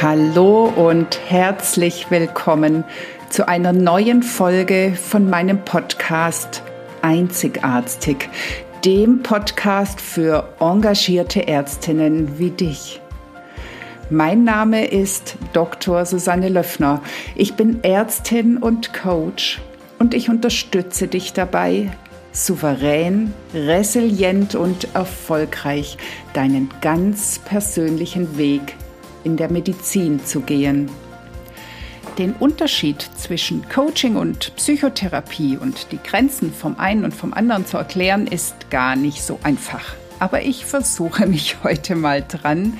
Hallo und herzlich willkommen zu einer neuen Folge von meinem Podcast Einzigartig, dem Podcast für engagierte Ärztinnen wie dich. Mein Name ist Dr. Susanne Löffner. Ich bin Ärztin und Coach und ich unterstütze dich dabei, souverän, resilient und erfolgreich deinen ganz persönlichen Weg in der Medizin zu gehen. Den Unterschied zwischen Coaching und Psychotherapie und die Grenzen vom einen und vom anderen zu erklären, ist gar nicht so einfach. Aber ich versuche mich heute mal dran,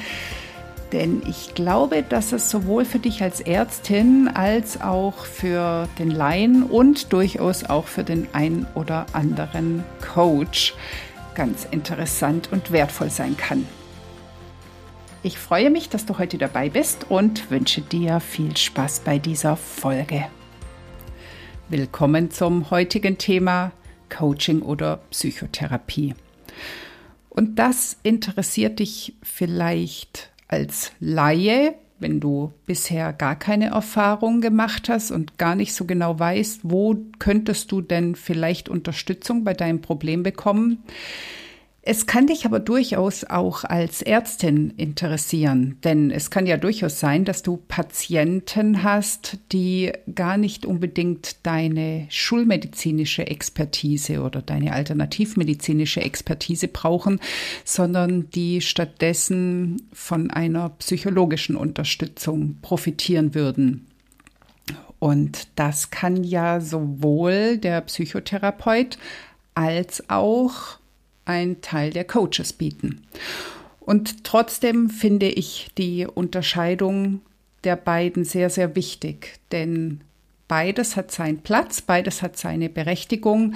denn ich glaube, dass es sowohl für dich als Ärztin als auch für den Laien und durchaus auch für den ein oder anderen Coach ganz interessant und wertvoll sein kann. Ich freue mich, dass du heute dabei bist und wünsche dir viel Spaß bei dieser Folge. Willkommen zum heutigen Thema Coaching oder Psychotherapie. Und das interessiert dich vielleicht als Laie, wenn du bisher gar keine Erfahrung gemacht hast und gar nicht so genau weißt, wo könntest du denn vielleicht Unterstützung bei deinem Problem bekommen. Es kann dich aber durchaus auch als Ärztin interessieren, denn es kann ja durchaus sein, dass du Patienten hast, die gar nicht unbedingt deine schulmedizinische Expertise oder deine alternativmedizinische Expertise brauchen, sondern die stattdessen von einer psychologischen Unterstützung profitieren würden. Und das kann ja sowohl der Psychotherapeut als auch ein Teil der Coaches bieten. Und trotzdem finde ich die Unterscheidung der beiden sehr, sehr wichtig, denn beides hat seinen Platz, beides hat seine Berechtigung,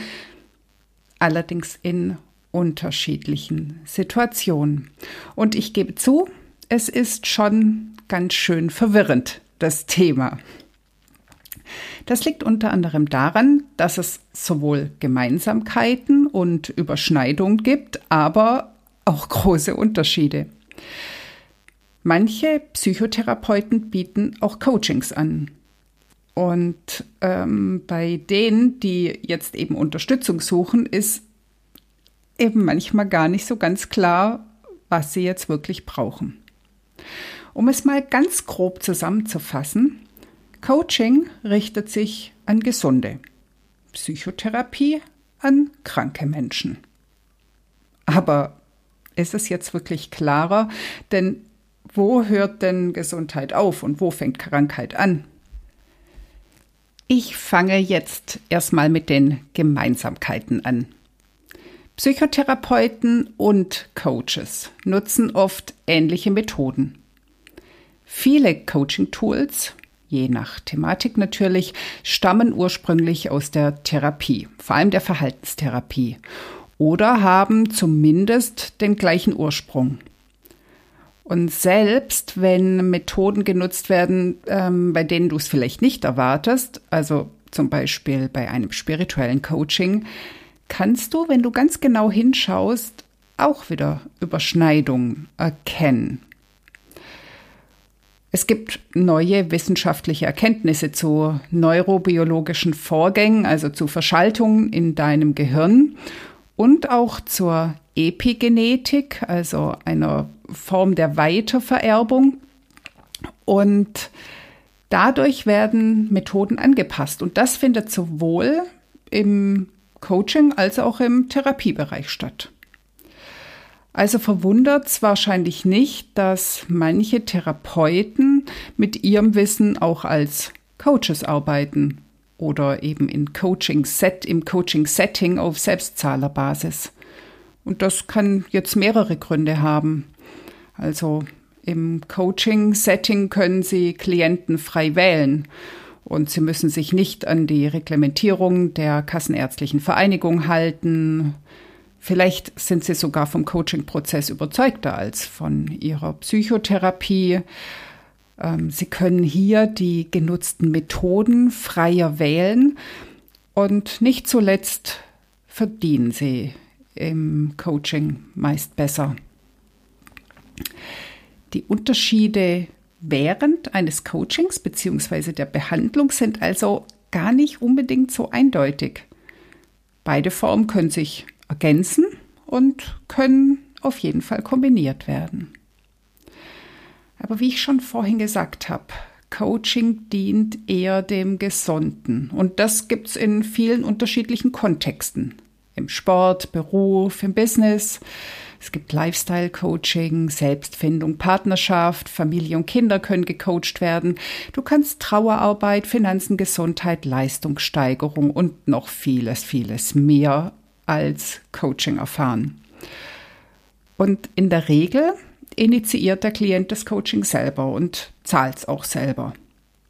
allerdings in unterschiedlichen Situationen. Und ich gebe zu, es ist schon ganz schön verwirrend, das Thema. Das liegt unter anderem daran, dass es sowohl Gemeinsamkeiten und Überschneidungen gibt, aber auch große Unterschiede. Manche Psychotherapeuten bieten auch Coachings an. Und ähm, bei denen, die jetzt eben Unterstützung suchen, ist eben manchmal gar nicht so ganz klar, was sie jetzt wirklich brauchen. Um es mal ganz grob zusammenzufassen, Coaching richtet sich an Gesunde, Psychotherapie an kranke Menschen. Aber ist es jetzt wirklich klarer? Denn wo hört denn Gesundheit auf und wo fängt Krankheit an? Ich fange jetzt erstmal mit den Gemeinsamkeiten an. Psychotherapeuten und Coaches nutzen oft ähnliche Methoden. Viele Coaching-Tools je nach Thematik natürlich, stammen ursprünglich aus der Therapie, vor allem der Verhaltenstherapie, oder haben zumindest den gleichen Ursprung. Und selbst wenn Methoden genutzt werden, ähm, bei denen du es vielleicht nicht erwartest, also zum Beispiel bei einem spirituellen Coaching, kannst du, wenn du ganz genau hinschaust, auch wieder Überschneidungen erkennen. Es gibt neue wissenschaftliche Erkenntnisse zu neurobiologischen Vorgängen, also zu Verschaltungen in deinem Gehirn und auch zur Epigenetik, also einer Form der Weitervererbung. Und dadurch werden Methoden angepasst. Und das findet sowohl im Coaching als auch im Therapiebereich statt. Also verwundert es wahrscheinlich nicht, dass manche Therapeuten mit ihrem Wissen auch als Coaches arbeiten oder eben in Coaching Set im Coaching Setting auf Selbstzahlerbasis. Und das kann jetzt mehrere Gründe haben. Also im Coaching Setting können Sie Klienten frei wählen und Sie müssen sich nicht an die Reglementierung der Kassenärztlichen Vereinigung halten Vielleicht sind sie sogar vom Coaching-Prozess überzeugter als von ihrer Psychotherapie. Ähm, sie können hier die genutzten Methoden freier wählen und nicht zuletzt verdienen sie im Coaching meist besser. Die Unterschiede während eines Coachings bzw. der Behandlung sind also gar nicht unbedingt so eindeutig. Beide Formen können sich ergänzen und können auf jeden Fall kombiniert werden. Aber wie ich schon vorhin gesagt habe, Coaching dient eher dem Gesunden. Und das gibt es in vielen unterschiedlichen Kontexten. Im Sport, Beruf, im Business. Es gibt Lifestyle-Coaching, Selbstfindung, Partnerschaft, Familie und Kinder können gecoacht werden. Du kannst Trauerarbeit, Finanzen, Gesundheit, Leistungssteigerung und noch vieles, vieles mehr als Coaching erfahren. Und in der Regel initiiert der Klient das Coaching selber und zahlt es auch selber.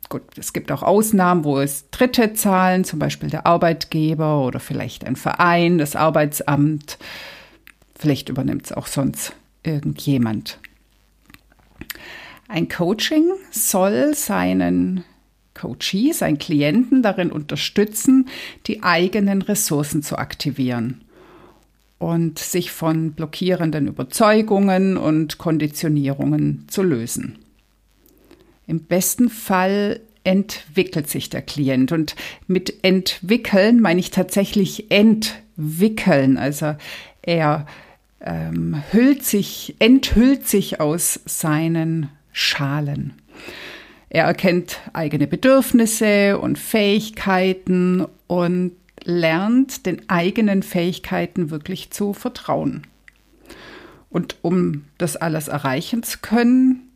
Gut, es gibt auch Ausnahmen, wo es Dritte zahlen, zum Beispiel der Arbeitgeber oder vielleicht ein Verein, das Arbeitsamt. Vielleicht übernimmt es auch sonst irgendjemand. Ein Coaching soll seinen Coachee, seinen Klienten darin unterstützen, die eigenen Ressourcen zu aktivieren und sich von blockierenden Überzeugungen und Konditionierungen zu lösen. Im besten Fall entwickelt sich der Klient und mit entwickeln meine ich tatsächlich entwickeln. Also er ähm, hüllt sich, enthüllt sich aus seinen Schalen. Er erkennt eigene Bedürfnisse und Fähigkeiten und lernt, den eigenen Fähigkeiten wirklich zu vertrauen. Und um das alles erreichen zu können,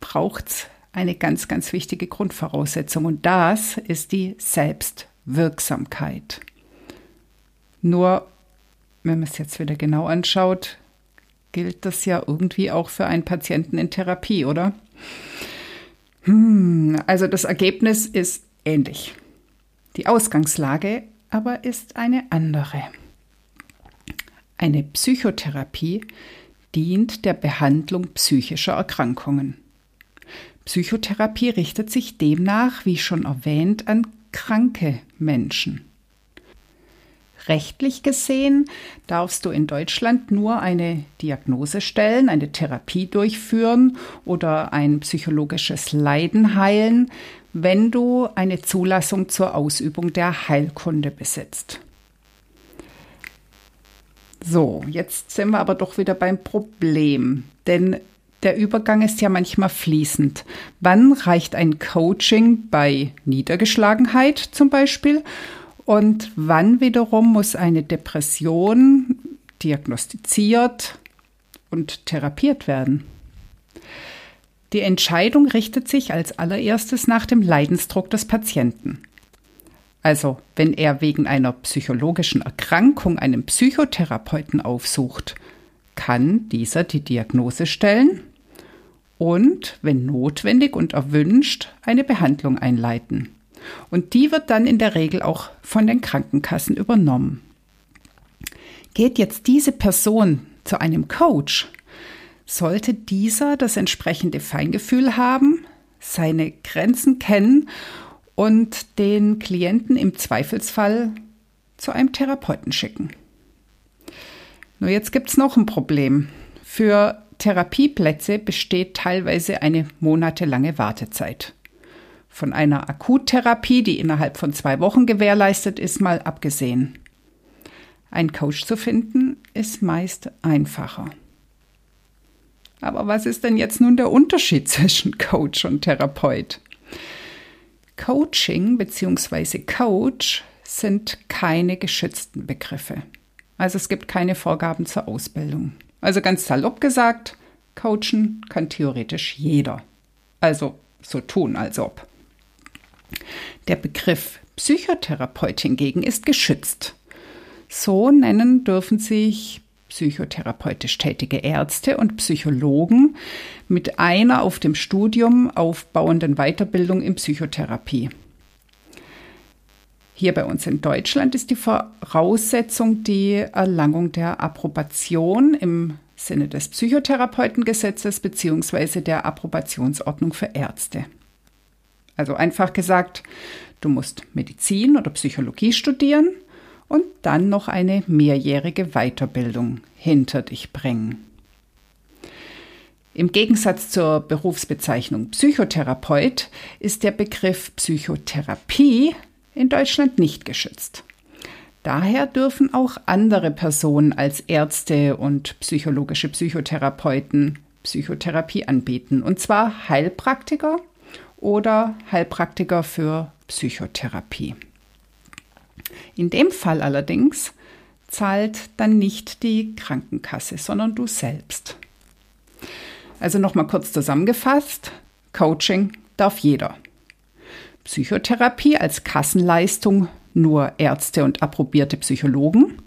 braucht es eine ganz, ganz wichtige Grundvoraussetzung. Und das ist die Selbstwirksamkeit. Nur, wenn man es jetzt wieder genau anschaut, gilt das ja irgendwie auch für einen Patienten in Therapie, oder? Hm, also das Ergebnis ist ähnlich. Die Ausgangslage aber ist eine andere. Eine Psychotherapie dient der Behandlung psychischer Erkrankungen. Psychotherapie richtet sich demnach, wie schon erwähnt, an kranke Menschen. Rechtlich gesehen darfst du in Deutschland nur eine Diagnose stellen, eine Therapie durchführen oder ein psychologisches Leiden heilen, wenn du eine Zulassung zur Ausübung der Heilkunde besitzt. So, jetzt sind wir aber doch wieder beim Problem, denn der Übergang ist ja manchmal fließend. Wann reicht ein Coaching bei Niedergeschlagenheit zum Beispiel? Und wann wiederum muss eine Depression diagnostiziert und therapiert werden? Die Entscheidung richtet sich als allererstes nach dem Leidensdruck des Patienten. Also, wenn er wegen einer psychologischen Erkrankung einen Psychotherapeuten aufsucht, kann dieser die Diagnose stellen und, wenn notwendig und erwünscht, eine Behandlung einleiten. Und die wird dann in der Regel auch von den Krankenkassen übernommen. Geht jetzt diese Person zu einem Coach, sollte dieser das entsprechende Feingefühl haben, seine Grenzen kennen und den Klienten im Zweifelsfall zu einem Therapeuten schicken. Nur jetzt gibt es noch ein Problem. Für Therapieplätze besteht teilweise eine monatelange Wartezeit. Von einer Akuttherapie, die innerhalb von zwei Wochen gewährleistet ist, mal abgesehen. Ein Coach zu finden ist meist einfacher. Aber was ist denn jetzt nun der Unterschied zwischen Coach und Therapeut? Coaching bzw. Coach sind keine geschützten Begriffe. Also es gibt keine Vorgaben zur Ausbildung. Also ganz salopp gesagt, coachen kann theoretisch jeder. Also so tun, als ob. Der Begriff Psychotherapeut hingegen ist geschützt. So nennen dürfen sich psychotherapeutisch tätige Ärzte und Psychologen mit einer auf dem Studium aufbauenden Weiterbildung in Psychotherapie. Hier bei uns in Deutschland ist die Voraussetzung die Erlangung der Approbation im Sinne des Psychotherapeutengesetzes bzw. der Approbationsordnung für Ärzte. Also einfach gesagt, du musst Medizin oder Psychologie studieren und dann noch eine mehrjährige Weiterbildung hinter dich bringen. Im Gegensatz zur Berufsbezeichnung Psychotherapeut ist der Begriff Psychotherapie in Deutschland nicht geschützt. Daher dürfen auch andere Personen als Ärzte und psychologische Psychotherapeuten Psychotherapie anbieten, und zwar Heilpraktiker oder Heilpraktiker für Psychotherapie. In dem Fall allerdings zahlt dann nicht die Krankenkasse, sondern du selbst. Also nochmal kurz zusammengefasst, Coaching darf jeder. Psychotherapie als Kassenleistung nur Ärzte und approbierte Psychologen.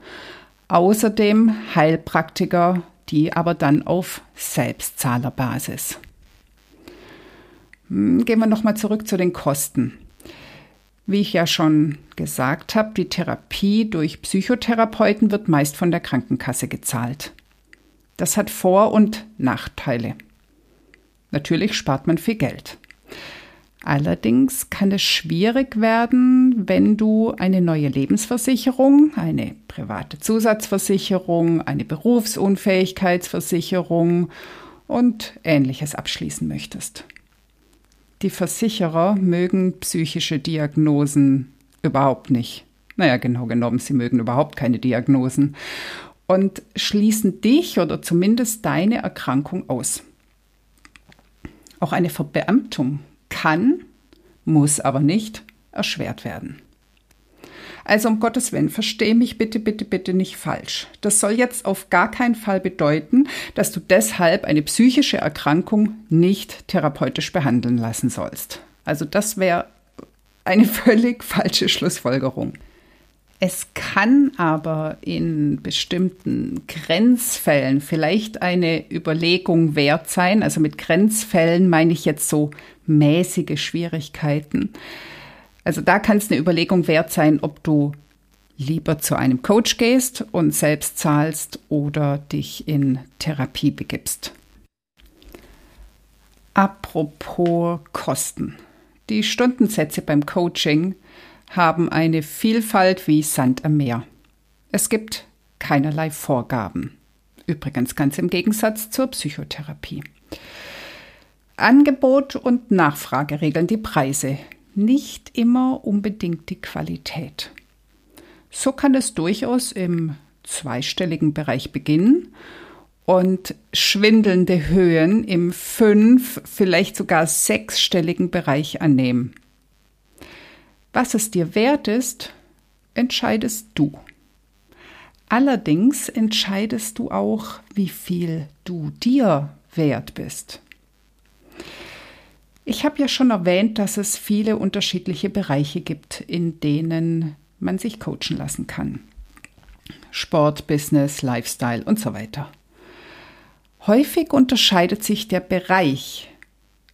Außerdem Heilpraktiker, die aber dann auf Selbstzahlerbasis. Hm, gehen wir nochmal zurück zu den Kosten. Wie ich ja schon gesagt habe, die Therapie durch Psychotherapeuten wird meist von der Krankenkasse gezahlt. Das hat Vor- und Nachteile. Natürlich spart man viel Geld. Allerdings kann es schwierig werden, wenn du eine neue Lebensversicherung, eine private Zusatzversicherung, eine Berufsunfähigkeitsversicherung und ähnliches abschließen möchtest. Die Versicherer mögen psychische Diagnosen überhaupt nicht. Naja, genau genommen, sie mögen überhaupt keine Diagnosen und schließen dich oder zumindest deine Erkrankung aus. Auch eine Verbeamtung kann, muss aber nicht erschwert werden. Also um Gottes Willen, verstehe mich bitte, bitte, bitte nicht falsch. Das soll jetzt auf gar keinen Fall bedeuten, dass du deshalb eine psychische Erkrankung nicht therapeutisch behandeln lassen sollst. Also das wäre eine völlig falsche Schlussfolgerung. Es kann aber in bestimmten Grenzfällen vielleicht eine Überlegung wert sein. Also mit Grenzfällen meine ich jetzt so mäßige Schwierigkeiten. Also da kann es eine Überlegung wert sein, ob du lieber zu einem Coach gehst und selbst zahlst oder dich in Therapie begibst. Apropos Kosten. Die Stundensätze beim Coaching haben eine Vielfalt wie Sand am Meer. Es gibt keinerlei Vorgaben. Übrigens ganz im Gegensatz zur Psychotherapie. Angebot und Nachfrage regeln die Preise, nicht immer unbedingt die Qualität. So kann es durchaus im zweistelligen Bereich beginnen und schwindelnde Höhen im fünf, vielleicht sogar sechsstelligen Bereich annehmen. Was es dir wert ist, entscheidest du. Allerdings entscheidest du auch, wie viel du dir wert bist. Ich habe ja schon erwähnt, dass es viele unterschiedliche Bereiche gibt, in denen man sich coachen lassen kann. Sport, Business, Lifestyle und so weiter. Häufig unterscheidet sich der Bereich,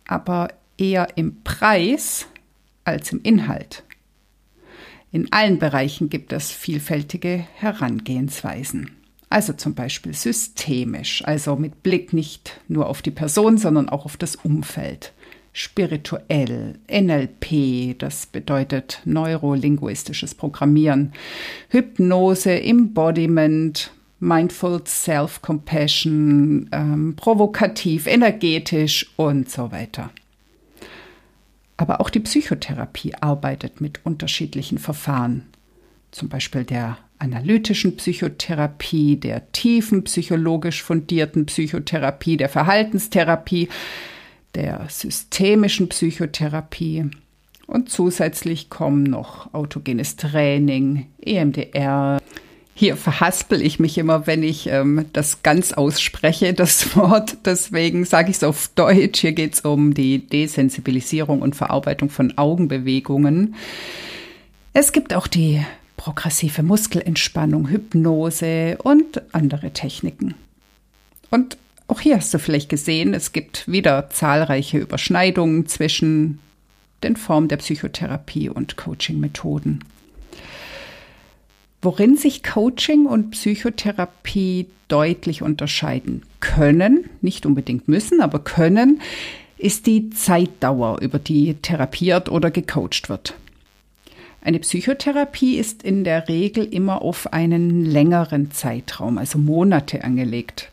aber eher im Preis als im Inhalt. In allen Bereichen gibt es vielfältige Herangehensweisen. Also zum Beispiel systemisch, also mit Blick nicht nur auf die Person, sondern auch auf das Umfeld. Spirituell, NLP, das bedeutet neurolinguistisches Programmieren, Hypnose, Embodiment, Mindful Self-Compassion, ähm, provokativ, energetisch und so weiter. Aber auch die Psychotherapie arbeitet mit unterschiedlichen Verfahren, zum Beispiel der analytischen Psychotherapie, der tiefen psychologisch fundierten Psychotherapie, der Verhaltenstherapie, der systemischen Psychotherapie. Und zusätzlich kommen noch autogenes Training, EMDR, hier verhaspel ich mich immer, wenn ich ähm, das ganz ausspreche, das Wort. Deswegen sage ich es auf Deutsch. Hier geht es um die Desensibilisierung und Verarbeitung von Augenbewegungen. Es gibt auch die progressive Muskelentspannung, Hypnose und andere Techniken. Und auch hier hast du vielleicht gesehen, es gibt wieder zahlreiche Überschneidungen zwischen den Formen der Psychotherapie und Coaching-Methoden. Worin sich Coaching und Psychotherapie deutlich unterscheiden können, nicht unbedingt müssen, aber können, ist die Zeitdauer, über die therapiert oder gecoacht wird. Eine Psychotherapie ist in der Regel immer auf einen längeren Zeitraum, also Monate angelegt.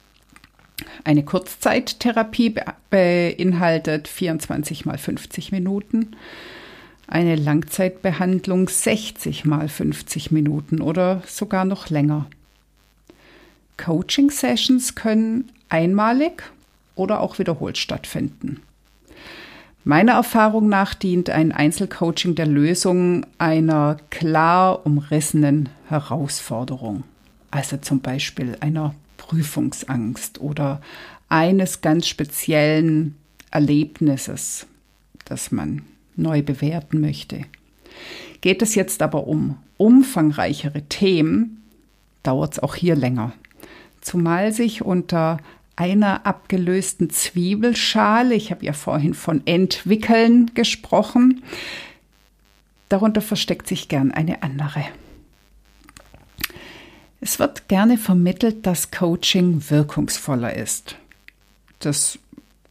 Eine Kurzzeittherapie beinhaltet 24 mal 50 Minuten, eine Langzeitbehandlung 60 mal 50 Minuten oder sogar noch länger. Coaching-Sessions können einmalig oder auch wiederholt stattfinden. Meiner Erfahrung nach dient ein Einzelcoaching der Lösung einer klar umrissenen Herausforderung, also zum Beispiel einer Prüfungsangst oder eines ganz speziellen Erlebnisses, das man neu bewerten möchte. Geht es jetzt aber um umfangreichere Themen, dauert es auch hier länger. Zumal sich unter einer abgelösten Zwiebelschale, ich habe ja vorhin von entwickeln gesprochen, darunter versteckt sich gern eine andere. Es wird gerne vermittelt, dass Coaching wirkungsvoller ist. Das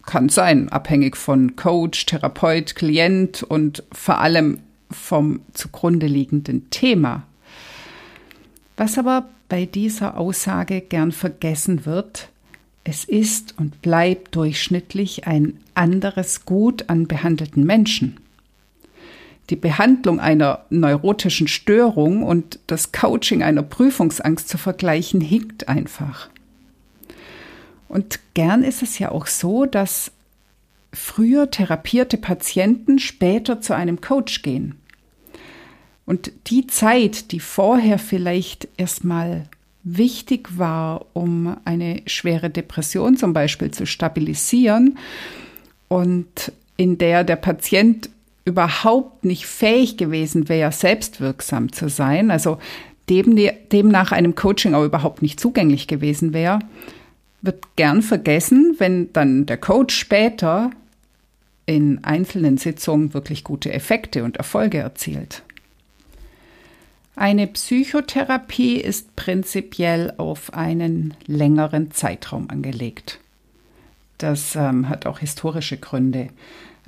kann sein, abhängig von Coach, Therapeut, Klient und vor allem vom zugrunde liegenden Thema. Was aber bei dieser Aussage gern vergessen wird, es ist und bleibt durchschnittlich ein anderes Gut an behandelten Menschen. Die Behandlung einer neurotischen Störung und das Coaching einer Prüfungsangst zu vergleichen, hinkt einfach. Und gern ist es ja auch so, dass früher therapierte Patienten später zu einem Coach gehen. Und die Zeit, die vorher vielleicht erstmal wichtig war, um eine schwere Depression zum Beispiel zu stabilisieren und in der der Patient überhaupt nicht fähig gewesen wäre, selbstwirksam zu sein, also dem, demnach einem Coaching auch überhaupt nicht zugänglich gewesen wäre, wird gern vergessen, wenn dann der Coach später in einzelnen Sitzungen wirklich gute Effekte und Erfolge erzielt. Eine Psychotherapie ist prinzipiell auf einen längeren Zeitraum angelegt. Das ähm, hat auch historische Gründe.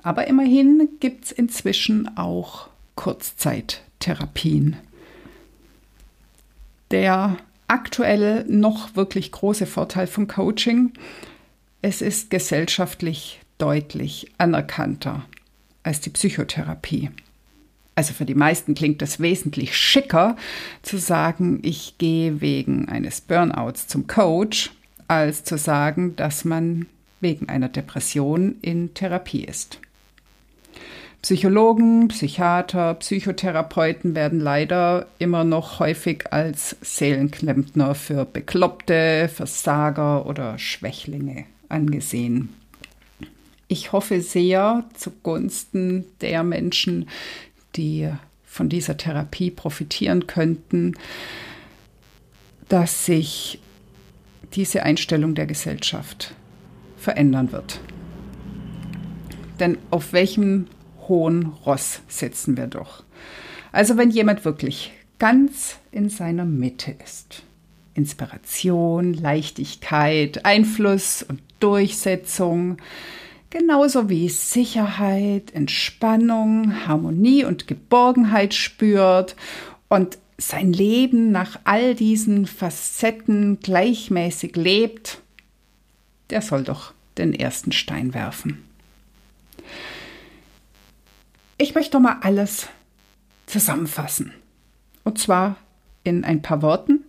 Aber immerhin gibt es inzwischen auch Kurzzeittherapien. Der aktuell noch wirklich große Vorteil von Coaching, es ist gesellschaftlich deutlich anerkannter als die Psychotherapie. Also für die meisten klingt es wesentlich schicker zu sagen, ich gehe wegen eines Burnouts zum Coach, als zu sagen, dass man wegen einer Depression in Therapie ist. Psychologen, Psychiater, Psychotherapeuten werden leider immer noch häufig als Seelenklempner für Bekloppte, Versager oder Schwächlinge angesehen. Ich hoffe sehr zugunsten der Menschen, die von dieser Therapie profitieren könnten, dass sich diese Einstellung der Gesellschaft verändern wird. Denn auf welchem hohen Ross setzen wir doch? Also wenn jemand wirklich ganz in seiner Mitte ist. Inspiration, Leichtigkeit, Einfluss und Durchsetzung, genauso wie Sicherheit, Entspannung, Harmonie und Geborgenheit spürt und sein Leben nach all diesen Facetten gleichmäßig lebt, der soll doch den ersten Stein werfen. Ich möchte mal alles zusammenfassen. Und zwar in ein paar Worten.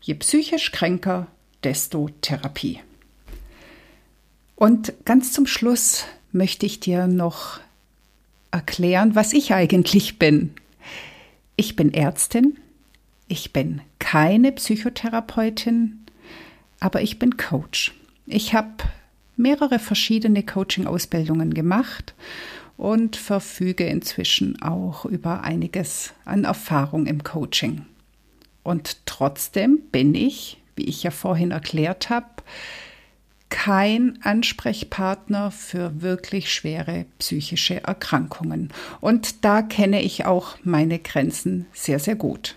Je psychisch kränker, desto Therapie. Und ganz zum Schluss möchte ich dir noch erklären, was ich eigentlich bin. Ich bin Ärztin, ich bin keine Psychotherapeutin, aber ich bin Coach. Ich habe mehrere verschiedene Coaching-Ausbildungen gemacht und verfüge inzwischen auch über einiges an Erfahrung im Coaching. Und trotzdem bin ich, wie ich ja vorhin erklärt habe, kein Ansprechpartner für wirklich schwere psychische Erkrankungen. Und da kenne ich auch meine Grenzen sehr, sehr gut.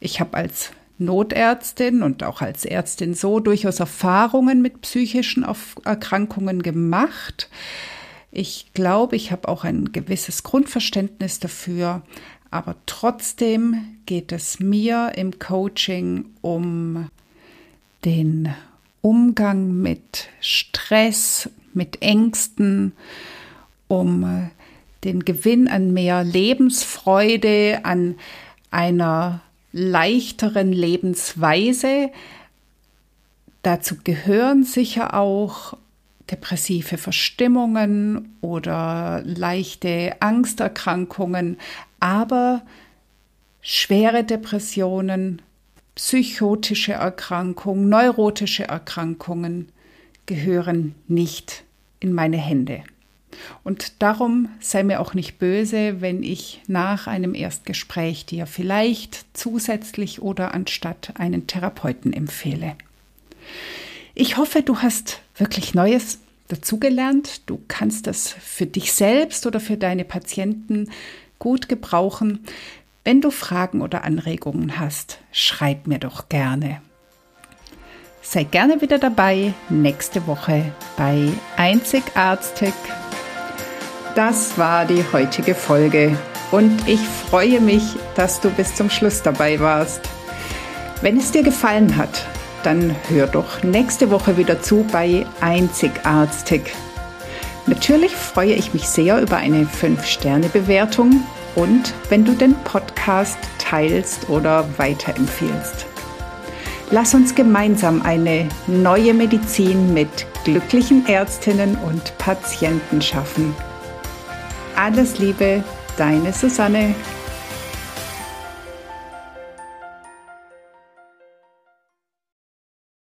Ich habe als Notärztin und auch als Ärztin so durchaus Erfahrungen mit psychischen Erkrankungen gemacht. Ich glaube, ich habe auch ein gewisses Grundverständnis dafür, aber trotzdem geht es mir im Coaching um den Umgang mit Stress, mit Ängsten, um den Gewinn an mehr Lebensfreude, an einer leichteren Lebensweise. Dazu gehören sicher auch depressive Verstimmungen oder leichte Angsterkrankungen, aber schwere Depressionen, psychotische Erkrankungen, neurotische Erkrankungen gehören nicht in meine Hände. Und darum sei mir auch nicht böse, wenn ich nach einem Erstgespräch dir vielleicht zusätzlich oder anstatt einen Therapeuten empfehle. Ich hoffe, du hast wirklich Neues dazugelernt. Du kannst das für dich selbst oder für deine Patienten gut gebrauchen. Wenn du Fragen oder Anregungen hast, schreib mir doch gerne. Sei gerne wieder dabei nächste Woche bei Einzigartig. Das war die heutige Folge und ich freue mich, dass du bis zum Schluss dabei warst. Wenn es dir gefallen hat, dann hör doch nächste Woche wieder zu bei Einzigartig. Natürlich freue ich mich sehr über eine 5-Sterne-Bewertung und wenn du den Podcast teilst oder weiterempfiehlst. Lass uns gemeinsam eine neue Medizin mit glücklichen Ärztinnen und Patienten schaffen. Alles Liebe, deine Susanne.